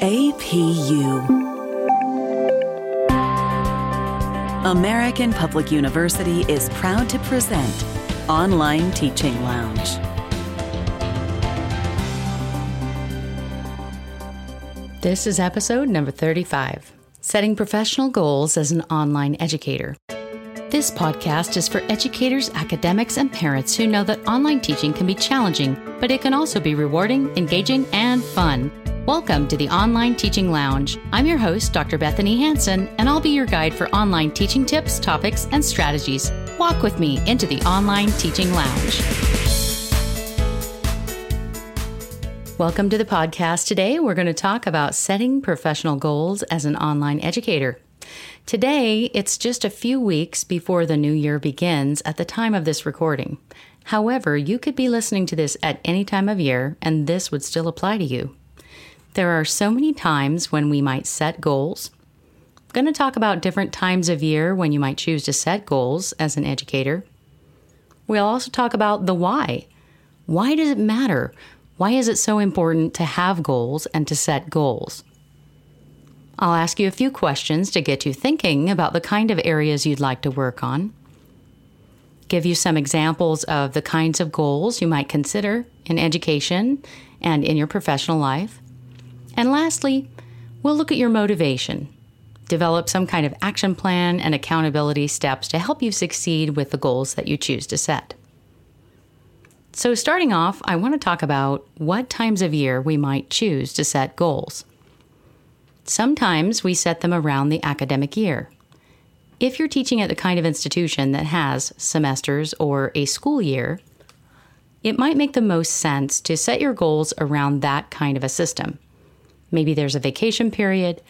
APU. American Public University is proud to present Online Teaching Lounge. This is episode number 35 Setting Professional Goals as an Online Educator. This podcast is for educators, academics, and parents who know that online teaching can be challenging, but it can also be rewarding, engaging, and fun. Welcome to the Online Teaching Lounge. I'm your host, Dr. Bethanie Hansen, and I'll be your guide for online teaching tips, topics, and strategies. Walk with me into the Online Teaching Lounge. Welcome to the podcast. Today, we're going to talk about setting professional goals as an online educator. Today, it's just a few weeks before the new year begins at the time of this recording. However, you could be listening to this at any time of year, and this would still apply to you. There are so many times when we might set goals. I'm going to talk about different times of year when you might choose to set goals as an educator. We'll also talk about the why. Why does it matter? Why is it so important to have goals and to set goals? I'll ask you a few questions to get you thinking about the kind of areas you'd like to work on. Give you some examples of the kinds of goals you might consider in education and in your professional life. And lastly, we'll look at your motivation. Develop some kind of action plan and accountability steps to help you succeed with the goals that you choose to set. So, starting off, I want to talk about what times of year we might choose to set goals. Sometimes we set them around the academic year. If you're teaching at the kind of institution that has semesters or a school year, it might make the most sense to set your goals around that kind of a system. Maybe there's a vacation period,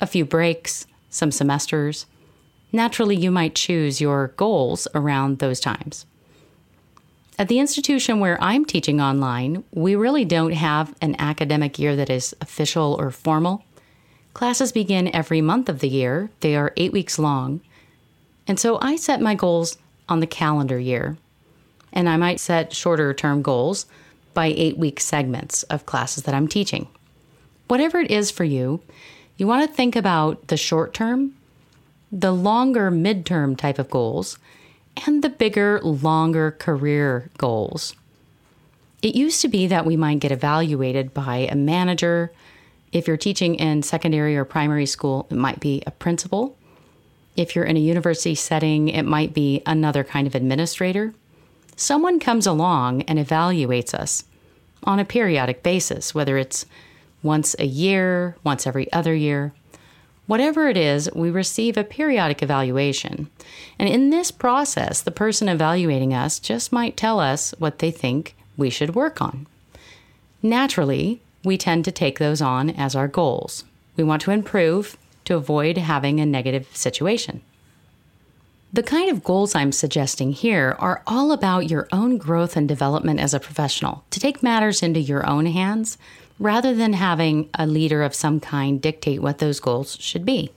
a few breaks, some semesters. Naturally, you might choose your goals around those times. At the institution where I'm teaching online, we really don't have an academic year that is official or formal. Classes begin every month of the year, they are eight weeks long. And so I set my goals on the calendar year. And I might set shorter term goals by eight week segments of classes that I'm teaching whatever it is for you, you want to think about the short term, the longer midterm type of goals, and the bigger, longer career goals. It used to be that we might get evaluated by a manager. If you're teaching in secondary or primary school, it might be a principal. If you're in a university setting, it might be another kind of administrator. Someone comes along and evaluates us on a periodic basis, whether it's once a year, once every other year. Whatever it is, we receive a periodic evaluation. And in this process, the person evaluating us just might tell us what they think we should work on. Naturally, we tend to take those on as our goals. We want to improve to avoid having a negative situation. The kind of goals I'm suggesting here are all about your own growth and development as a professional, to take matters into your own hands rather than having a leader of some kind dictate what those goals should be.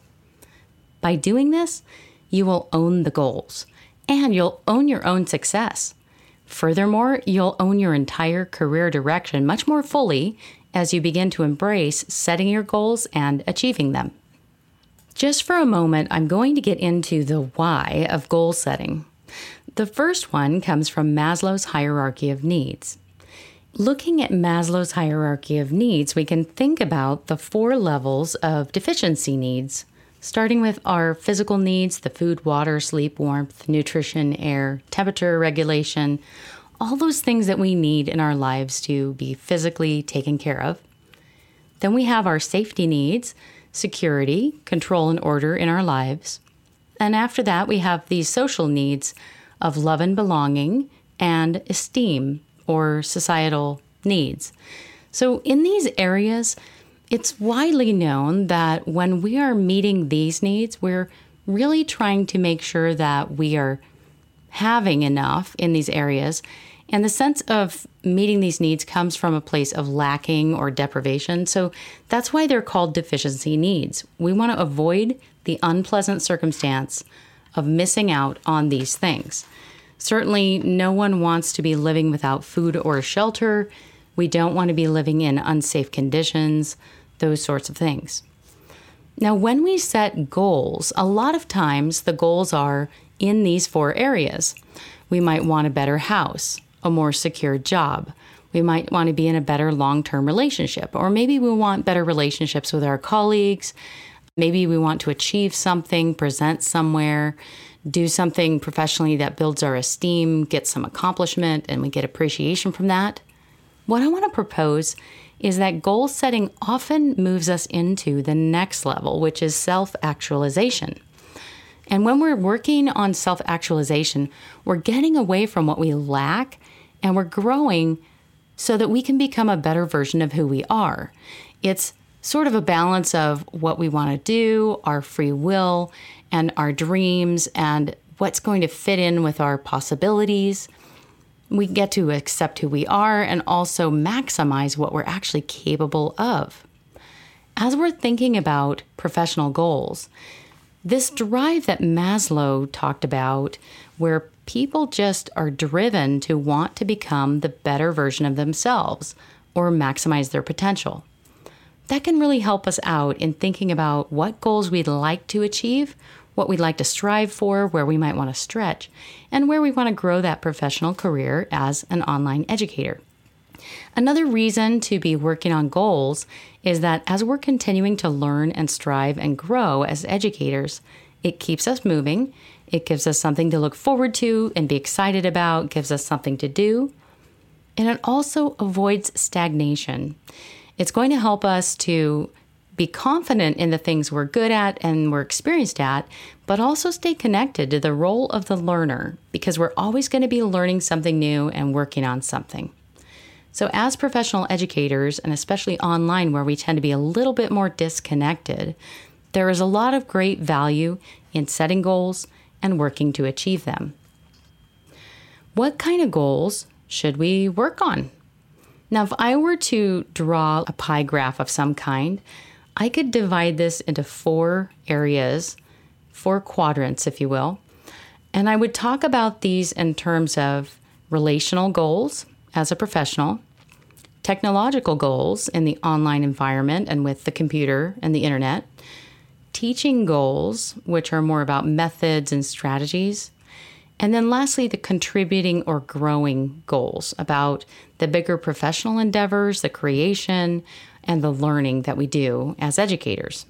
By doing this, you will own the goals and you'll own your own success. Furthermore, you'll own your entire career direction much more fully as you begin to embrace setting your goals and achieving them. Just for a moment, I'm going to get into the why of goal setting. The first one comes from Maslow's hierarchy of needs. Looking at Maslow's hierarchy of needs, we can think about the four levels of deficiency needs, starting with our physical needs the food, water, sleep, warmth, nutrition, air, temperature regulation, all those things that we need in our lives to be physically taken care of. Then we have our safety needs, security, control, and order in our lives. And after that, we have these social needs of love and belonging and esteem or societal needs. So, in these areas, it's widely known that when we are meeting these needs, we're really trying to make sure that we are having enough in these areas. And the sense of meeting these needs comes from a place of lacking or deprivation. So that's why they're called deficiency needs. We want to avoid the unpleasant circumstance of missing out on these things. Certainly, no one wants to be living without food or shelter. We don't want to be living in unsafe conditions. those sorts of things. Now, when we set goals, a lot of times the goals are in these four areas. We might want a better house, a more secure job. We might want to be in a better long term relationship, or maybe we want better relationships with our colleagues. Maybe we want to achieve something, present somewhere, do something professionally that builds our esteem, get some accomplishment, and we get appreciation from that. What I want to propose is that goal setting often moves us into the next level, which is self actualization. And when we're working on self actualization, we're getting away from what we lack and we're growing so that we can become a better version of who we are. It's sort of a balance of what we want to do, our free will, and our dreams, and what's going to fit in with our possibilities we get to accept who we are and also maximize what we're actually capable of. As we're thinking about professional goals, this drive that Maslow talked about, where people just are driven to want to become the better version of themselves or maximize their potential. That can really help us out in thinking about what goals we'd like to achieve what we'd like to strive for, where we might want to stretch, and where we want to grow that professional career as an online educator. Another reason to be working on goals is that as we're continuing to learn and strive and grow as educators, it keeps us moving. It gives us something to look forward to and be excited about, gives us something to do. And it also avoids stagnation. It's going to help us to be confident in the things we're good at and we're experienced at, but also stay connected to the role of the learner because we're always going to be learning something new and working on something. So, as professional educators, and especially online where we tend to be a little bit more disconnected, there is a lot of great value in setting goals and working to achieve them. What kind of goals should we work on? Now, if I were to draw a pie graph of some kind, I could divide this into four areas, four quadrants, if you will. And I would talk about these in terms of relational goals as a professional, technological goals in the online environment and with the computer and the internet, teaching goals, which are more about methods and strategies, and then lastly, the contributing or growing goals about the bigger professional endeavors, the creation, and the learning that we do as educators.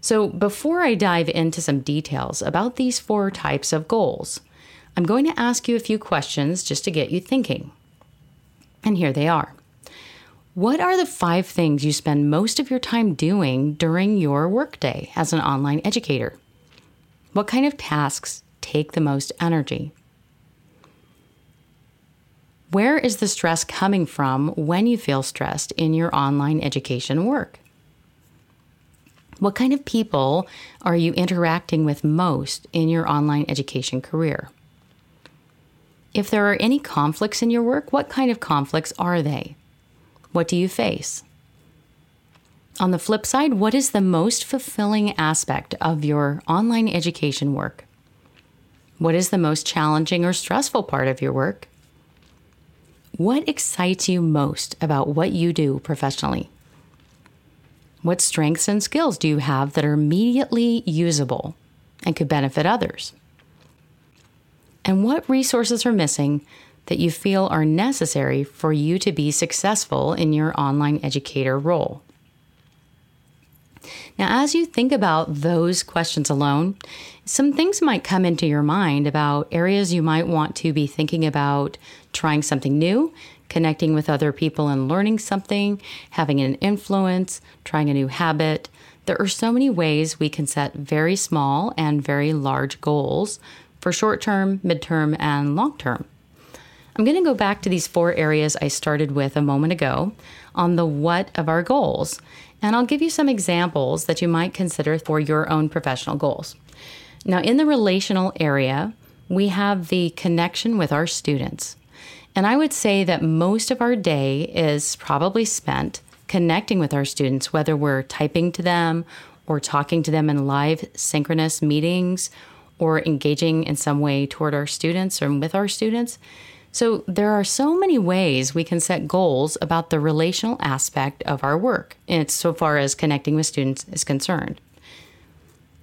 So, before I dive into some details about these four types of goals, I'm going to ask you a few questions just to get you thinking. And here they are. What are the five things you spend most of your time doing during your workday as an online educator? What kind of tasks take the most energy? Where is the stress coming from when you feel stressed in your online education work? What kind of people are you interacting with most in your online education career? If there are any conflicts in your work, what kind of conflicts are they? What do you face? On the flip side, what is the most fulfilling aspect of your online education work? What is the most challenging or stressful part of your work? What excites you most about what you do professionally? What strengths and skills do you have that are immediately usable and could benefit others? And what resources are missing that you feel are necessary for you to be successful in your online educator role? Now, as you think about those questions alone, some things might come into your mind about areas you might want to be thinking about trying something new, connecting with other people and learning something, having an influence, trying a new habit. There are so many ways we can set very small and very large goals for short term, midterm, and long term. I'm going to go back to these four areas I started with a moment ago on the what of our goals and I'll give you some examples that you might consider for your own professional goals. Now, in the relational area, we have the connection with our students. And I would say that most of our day is probably spent connecting with our students, whether we're typing to them or talking to them in live synchronous meetings or engaging in some way toward our students or with our students. So, there are so many ways we can set goals about the relational aspect of our work, and so far as connecting with students is concerned.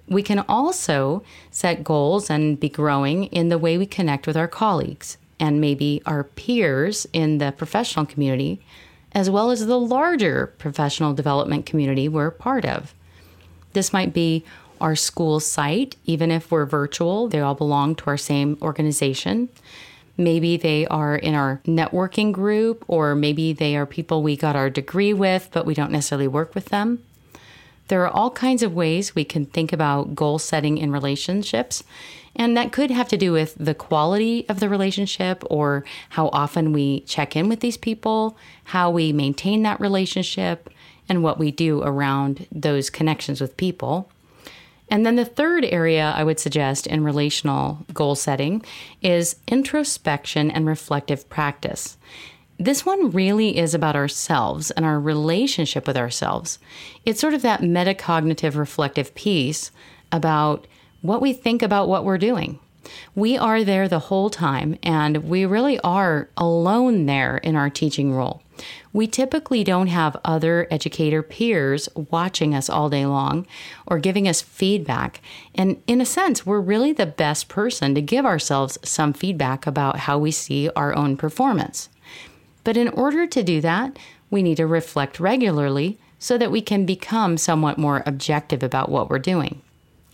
We can also set goals and be growing in the way we connect with our colleagues and maybe our peers in the professional community, as well as the larger professional development community we're part of. This might be our school site, even if we're virtual, they all belong to our same organization. Maybe they are in our networking group, or maybe they are people we got our degree with, but we don't necessarily work with them. There are all kinds of ways we can think about goal setting in relationships, and that could have to do with the quality of the relationship or how often we check in with these people, how we maintain that relationship, and what we do around those connections with people. And then the third area I would suggest in relational goal setting is introspection and reflective practice. This one really is about ourselves and our relationship with ourselves. It's sort of that metacognitive reflective piece about what we think about what we're doing. We are there the whole time, and we really are alone there in our teaching role. We typically don't have other educator peers watching us all day long or giving us feedback. And in a sense, we're really the best person to give ourselves some feedback about how we see our own performance. But in order to do that, we need to reflect regularly so that we can become somewhat more objective about what we're doing.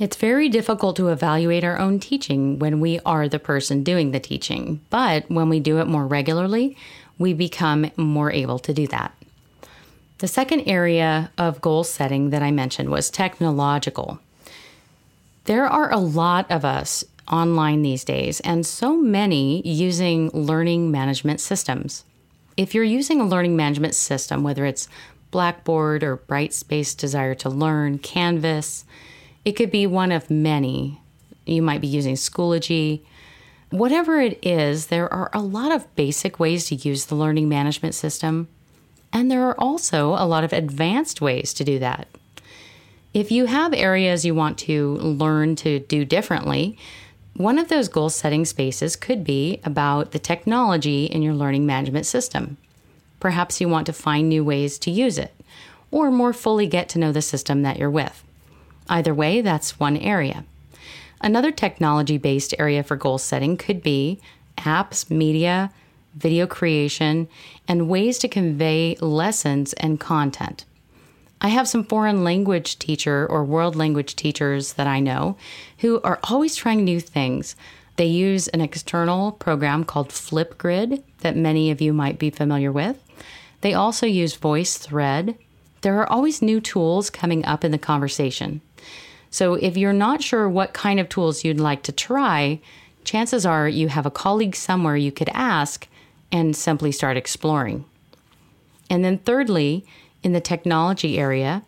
It's very difficult to evaluate our own teaching when we are the person doing the teaching, but when we do it more regularly, we become more able to do that. The second area of goal setting that I mentioned was technological. There are a lot of us online these days, and so many using learning management systems. If you're using a learning management system, whether it's Blackboard or Brightspace Desire2Learn, Canvas, it could be one of many. You might be using Schoology. Whatever it is, there are a lot of basic ways to use the learning management system, and there are also a lot of advanced ways to do that. If you have areas you want to learn to do differently, one of those goal setting spaces could be about the technology in your learning management system. Perhaps you want to find new ways to use it, or more fully get to know the system that you're with. Either way, that's one area. Another technology based area for goal setting could be apps, media, video creation, and ways to convey lessons and content. I have some foreign language teacher or world language teachers that I know who are always trying new things. They use an external program called Flipgrid that many of you might be familiar with. They also use VoiceThread. There are always new tools coming up in the conversation. So if you're not sure what kind of tools you'd like to try, chances are you have a colleague somewhere you could ask and simply start exploring. And then, thirdly, in the technology area,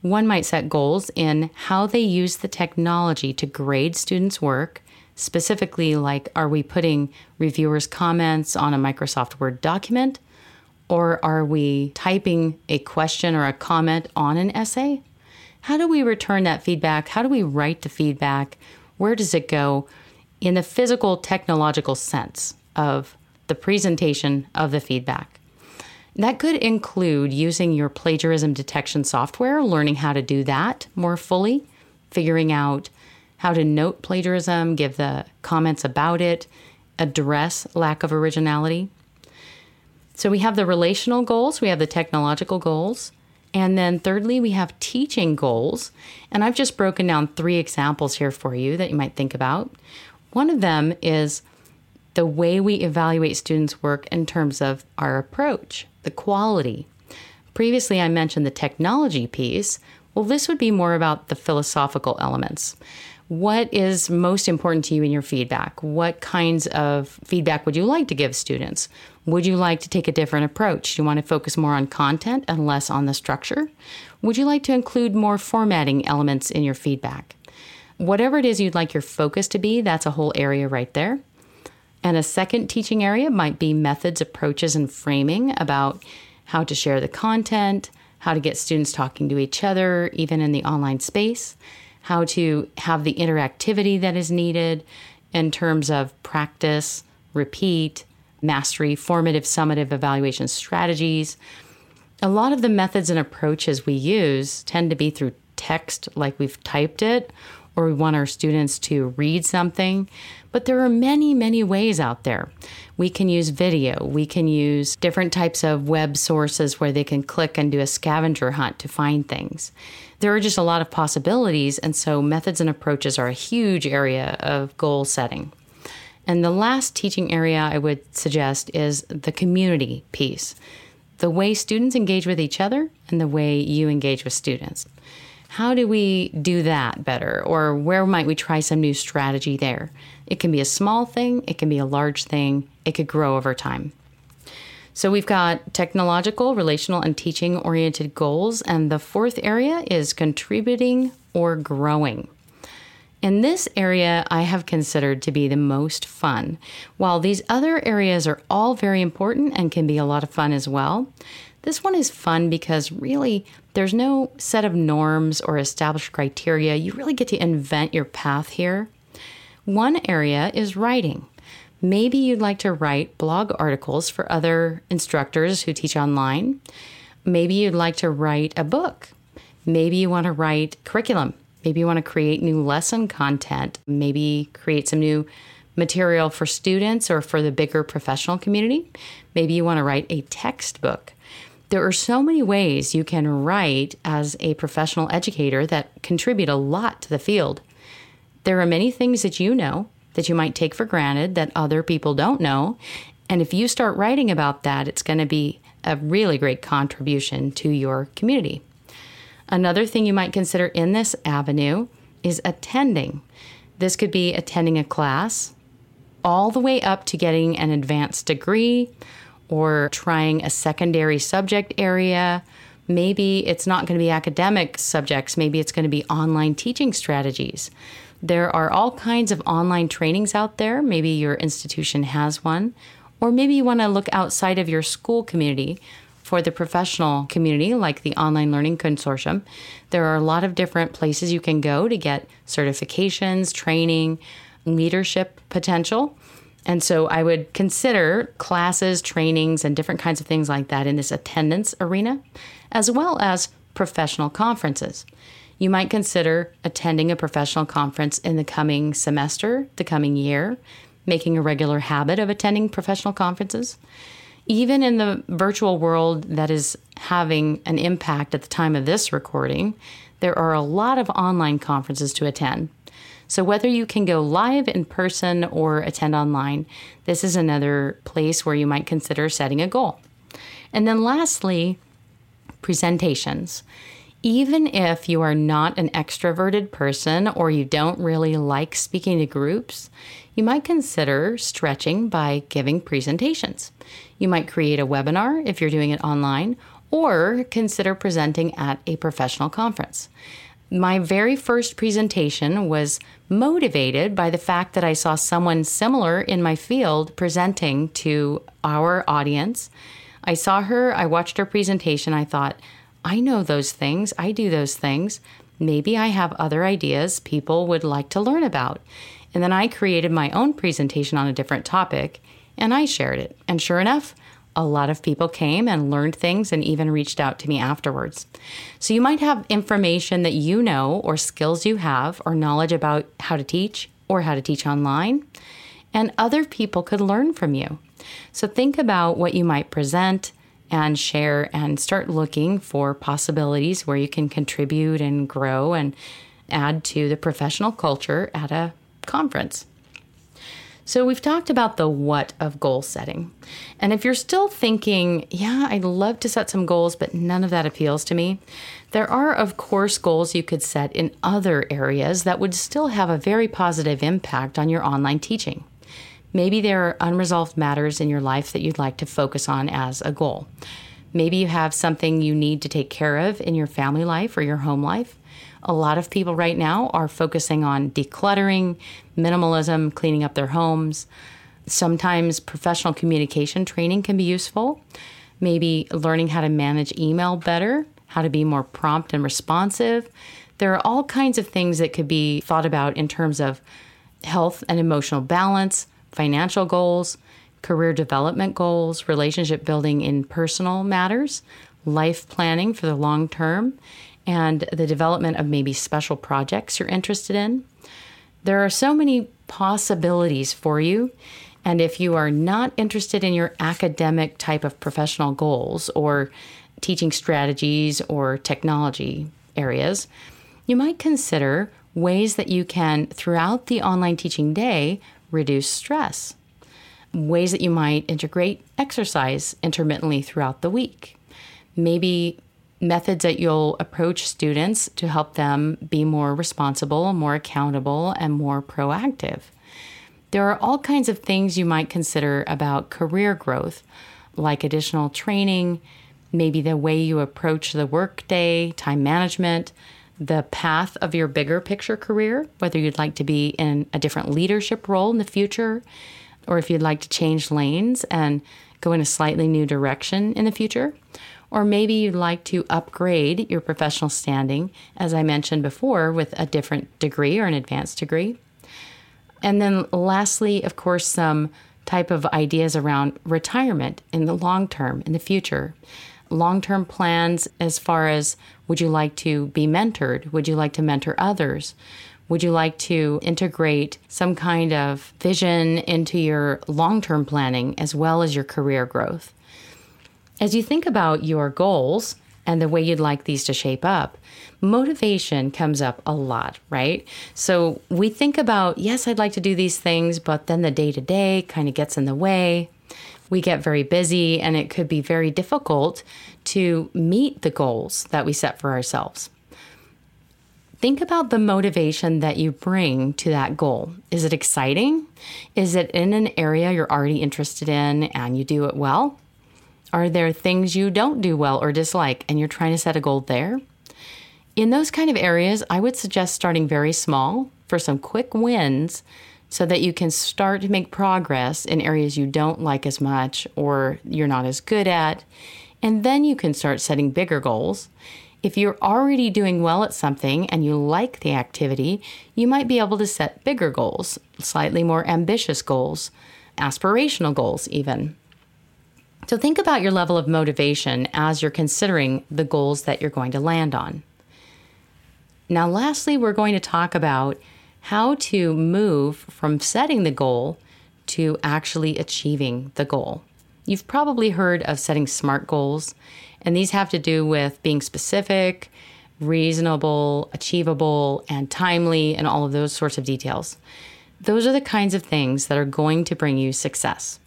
one might set goals in how they use the technology to grade students' work, specifically, like are we putting reviewers' comments on a Microsoft Word document? Or are we typing a question or a comment on an essay? How do we return that feedback? How do we write the feedback? Where does it go in the physical technological sense of the presentation of the feedback? That could include using your plagiarism detection software, learning how to do that more fully, figuring out how to note plagiarism, give the comments about it, address lack of originality. So we have the relational goals, we have the technological goals, and then thirdly, we have teaching goals. And I've just broken down three examples here for you that you might think about. One of them is the way we evaluate students' work in terms of our approach, the quality. Previously, I mentioned the technology piece. Well, this would be more about the philosophical elements. What is most important to you in your feedback? What kinds of feedback would you like to give students? Would you like to take a different approach? Do you want to focus more on content and less on the structure? Would you like to include more formatting elements in your feedback? Whatever it is you'd like your focus to be, that's a whole area right there. And a second teaching area might be methods, approaches, and framing about how to share the content, how to get students talking to each other, even in the online space how to have the interactivity that is needed in terms of practice, repeat, mastery, formative, summative evaluation strategies. A lot of the methods and approaches we use tend to be through text, like we've typed it, or we want our students to read something. But there are many, many ways out there. We can use video, we can use different types of web sources where they can click and do a scavenger hunt to find things. There are just a lot of possibilities, and so methods and approaches are a huge area of goal setting. And the last teaching area I would suggest is the community piece the way students engage with each other and the way you engage with students. How do we do that better? Or where might we try some new strategy there? It can be a small thing, it can be a large thing, it could grow over time. So we've got technological, relational, and teaching oriented goals. And the fourth area is contributing or growing. In this area, I have considered to be the most fun. While these other areas are all very important and can be a lot of fun as well, this one is fun because really there's no set of norms or established criteria. You really get to invent your path here. One area is writing. Maybe you'd like to write blog articles for other instructors who teach online. Maybe you'd like to write a book. Maybe you want to write curriculum. Maybe you want to create new lesson content. Maybe create some new material for students or for the bigger professional community. Maybe you want to write a textbook. There are so many ways you can write as a professional educator that contribute a lot to the field. There are many things that you know that you might take for granted that other people don't know. And if you start writing about that, it's going to be a really great contribution to your community. Another thing you might consider in this avenue is attending. This could be attending a class all the way up to getting an advanced degree or trying a secondary subject area. Maybe it's not going to be academic subjects, maybe it's going to be online teaching strategies. There are all kinds of online trainings out there. Maybe your institution has one, or maybe you want to look outside of your school community for the professional community, like the Online Learning Consortium. There are a lot of different places you can go to get certifications, training, leadership potential. And so I would consider classes, trainings, and different kinds of things like that in this attendance arena, as well as professional conferences. You might consider attending a professional conference in the coming semester, the coming year, making a regular habit of attending professional conferences. Even in the virtual world that is having an impact at the time of this recording, there are a lot of online conferences to attend. So, whether you can go live in person or attend online, this is another place where you might consider setting a goal. And then, lastly, presentations. Even if you are not an extroverted person or you don't really like speaking to groups, you might consider stretching by giving presentations. You might create a webinar if you're doing it online, or consider presenting at a professional conference my very first presentation was motivated by the fact that I saw someone similar in my field presenting to our audience. I saw her, I watched her presentation, I thought, I know those things, I do those things. Maybe I have other ideas people would like to learn about. And then I created my own presentation on a different topic and I shared it. And sure enough, a lot of people came and learned things and even reached out to me afterwards. So you might have information that you know, or skills you have, or knowledge about how to teach or how to teach online, and other people could learn from you. So think about what you might present and share and start looking for possibilities where you can contribute and grow and add to the professional culture at a conference. So, we've talked about the what of goal setting. And if you're still thinking, yeah, I'd love to set some goals, but none of that appeals to me, there are, of course, goals you could set in other areas that would still have a very positive impact on your online teaching. Maybe there are unresolved matters in your life that you'd like to focus on as a goal. Maybe you have something you need to take care of in your family life or your home life. A lot of people right now are focusing on decluttering, minimalism, cleaning up their homes. Sometimes professional communication training can be useful. Maybe learning how to manage email better, how to be more prompt and responsive. There are all kinds of things that could be thought about in terms of health and emotional balance, financial goals, career development goals, relationship building in personal matters, life planning for the long term, and the development of maybe special projects you're interested in. There are so many possibilities for you. And if you are not interested in your academic type of professional goals or teaching strategies or technology areas, you might consider ways that you can, throughout the online teaching day, reduce stress. Ways that you might integrate exercise intermittently throughout the week. Maybe methods that you'll approach students to help them be more responsible, more accountable, and more proactive. There are all kinds of things you might consider about career growth, like additional training, maybe the way you approach the workday, time management, the path of your bigger picture career, whether you'd like to be in a different leadership role in the future, or if you'd like to change lanes and go in a slightly new direction in the future. Or maybe you'd like to upgrade your professional standing, as I mentioned before, with a different degree or an advanced degree. And then, lastly, of course, some type of ideas around retirement in the long term, in the future. Long term plans as far as would you like to be mentored? Would you like to mentor others? Would you like to integrate some kind of vision into your long term planning as well as your career growth? As you think about your goals and the way you'd like these to shape up, motivation comes up a lot, right? So we think about, yes, I'd like to do these things, but then the day to day kind of gets in the way. We get very busy, and it could be very difficult to meet the goals that we set for ourselves. Think about the motivation that you bring to that goal. Is it exciting? Is it in an area you're already interested in and you do it well? Are there things you don't do well or dislike and you're trying to set a goal there? In those kind of areas, I would suggest starting very small for some quick wins so that you can start to make progress in areas you don't like as much or you're not as good at. And then you can start setting bigger goals. If you're already doing well at something and you like the activity, you might be able to set bigger goals, slightly more ambitious goals, aspirational goals, even. So think about your level of motivation as you're considering the goals that you're going to land on. Now, lastly, we're going to talk about how to move from setting the goal to actually achieving the goal. You've probably heard of setting SMART goals, and these have to do with being specific, reasonable, achievable, and timely, and all of those sorts of details. Those are the kinds of things that are going to bring you success.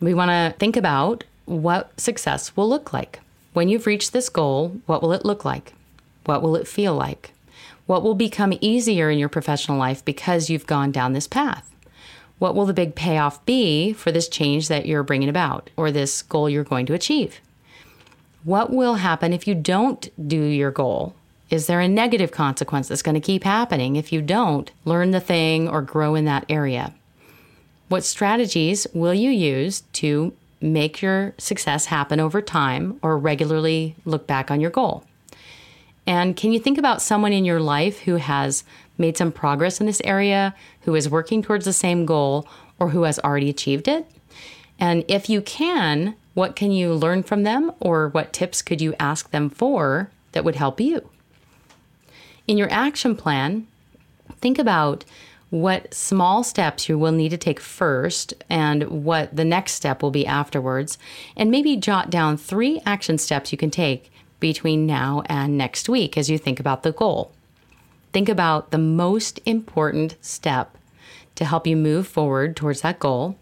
We want to think about what success will look like. When you've reached this goal, what will it look like? What will it feel like? What will become easier in your professional life because you've gone down this path? What will the big payoff be for this change that you're bringing about or this goal you're going to achieve? What will happen if you don't do your goal? Is there a negative consequence that's going to keep happening if you don't learn the thing or grow in that area? What strategies will you use to make your success happen over time or regularly look back on your goal? And can you think about someone in your life who has made some progress in this area, who is working towards the same goal, or who has already achieved it? And if you can, what can you learn from them, or what tips could you ask them for that would help you? In your action plan, think about what small steps you will need to take first and what the next step will be afterwards, and maybe jot down three action steps you can take between now and next week as you think about the goal. Think about the most important step to help you move forward towards that goal.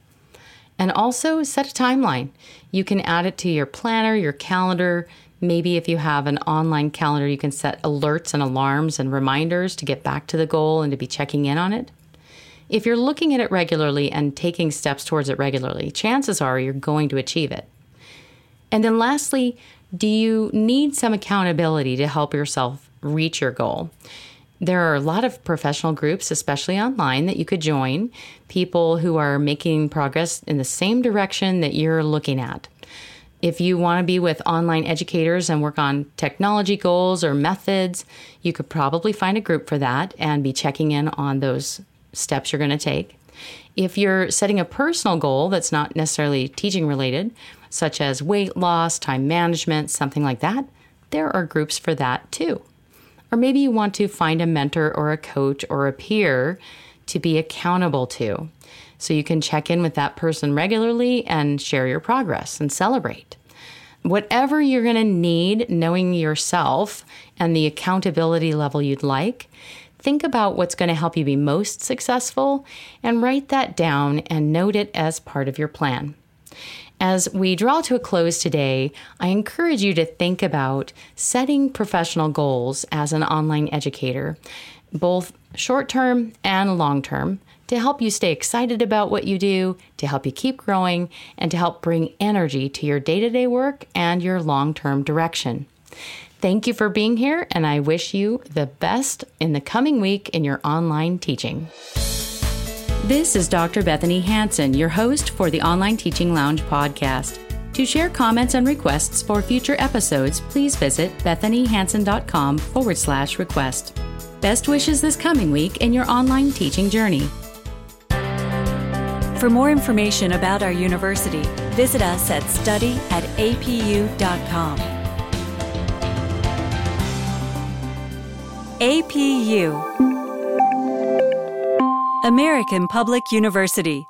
And also set a timeline. You can add it to your planner, your calendar. Maybe if you have an online calendar, you can set alerts and alarms and reminders to get back to the goal and to be checking in on it. If you're looking at it regularly and taking steps towards it regularly, chances are you're going to achieve it. And then lastly, do you need some accountability to help yourself reach your goal? There are a lot of professional groups, especially online, that you could join, people who are making progress in the same direction that you're looking at. If you want to be with online educators and work on technology goals or methods, you could probably find a group for that and be checking in on those steps you're going to take. If you're setting a personal goal that's not necessarily teaching related, such as weight loss, time management, something like that, there are groups for that too. Or maybe you want to find a mentor or a coach or a peer to be accountable to. So you can check in with that person regularly and share your progress and celebrate. Whatever you're going to need, knowing yourself and the accountability level you'd like, think about what's going to help you be most successful and write that down and note it as part of your plan. As we draw to a close today, I encourage you to think about setting professional goals as an online educator, both short term and long term, to help you stay excited about what you do, to help you keep growing, and to help bring energy to your day to day work and your long term direction. Thank you for being here, and I wish you the best in the coming week in your online teaching. This is Dr. Bethanie Hansen, your host for the Online Teaching Lounge podcast. To share comments and requests for future episodes, please visit bethaniehansen.com forward slash request. Best wishes this coming week in your online teaching journey. For more information about our university, visit us at study at apu.com. APU American Public University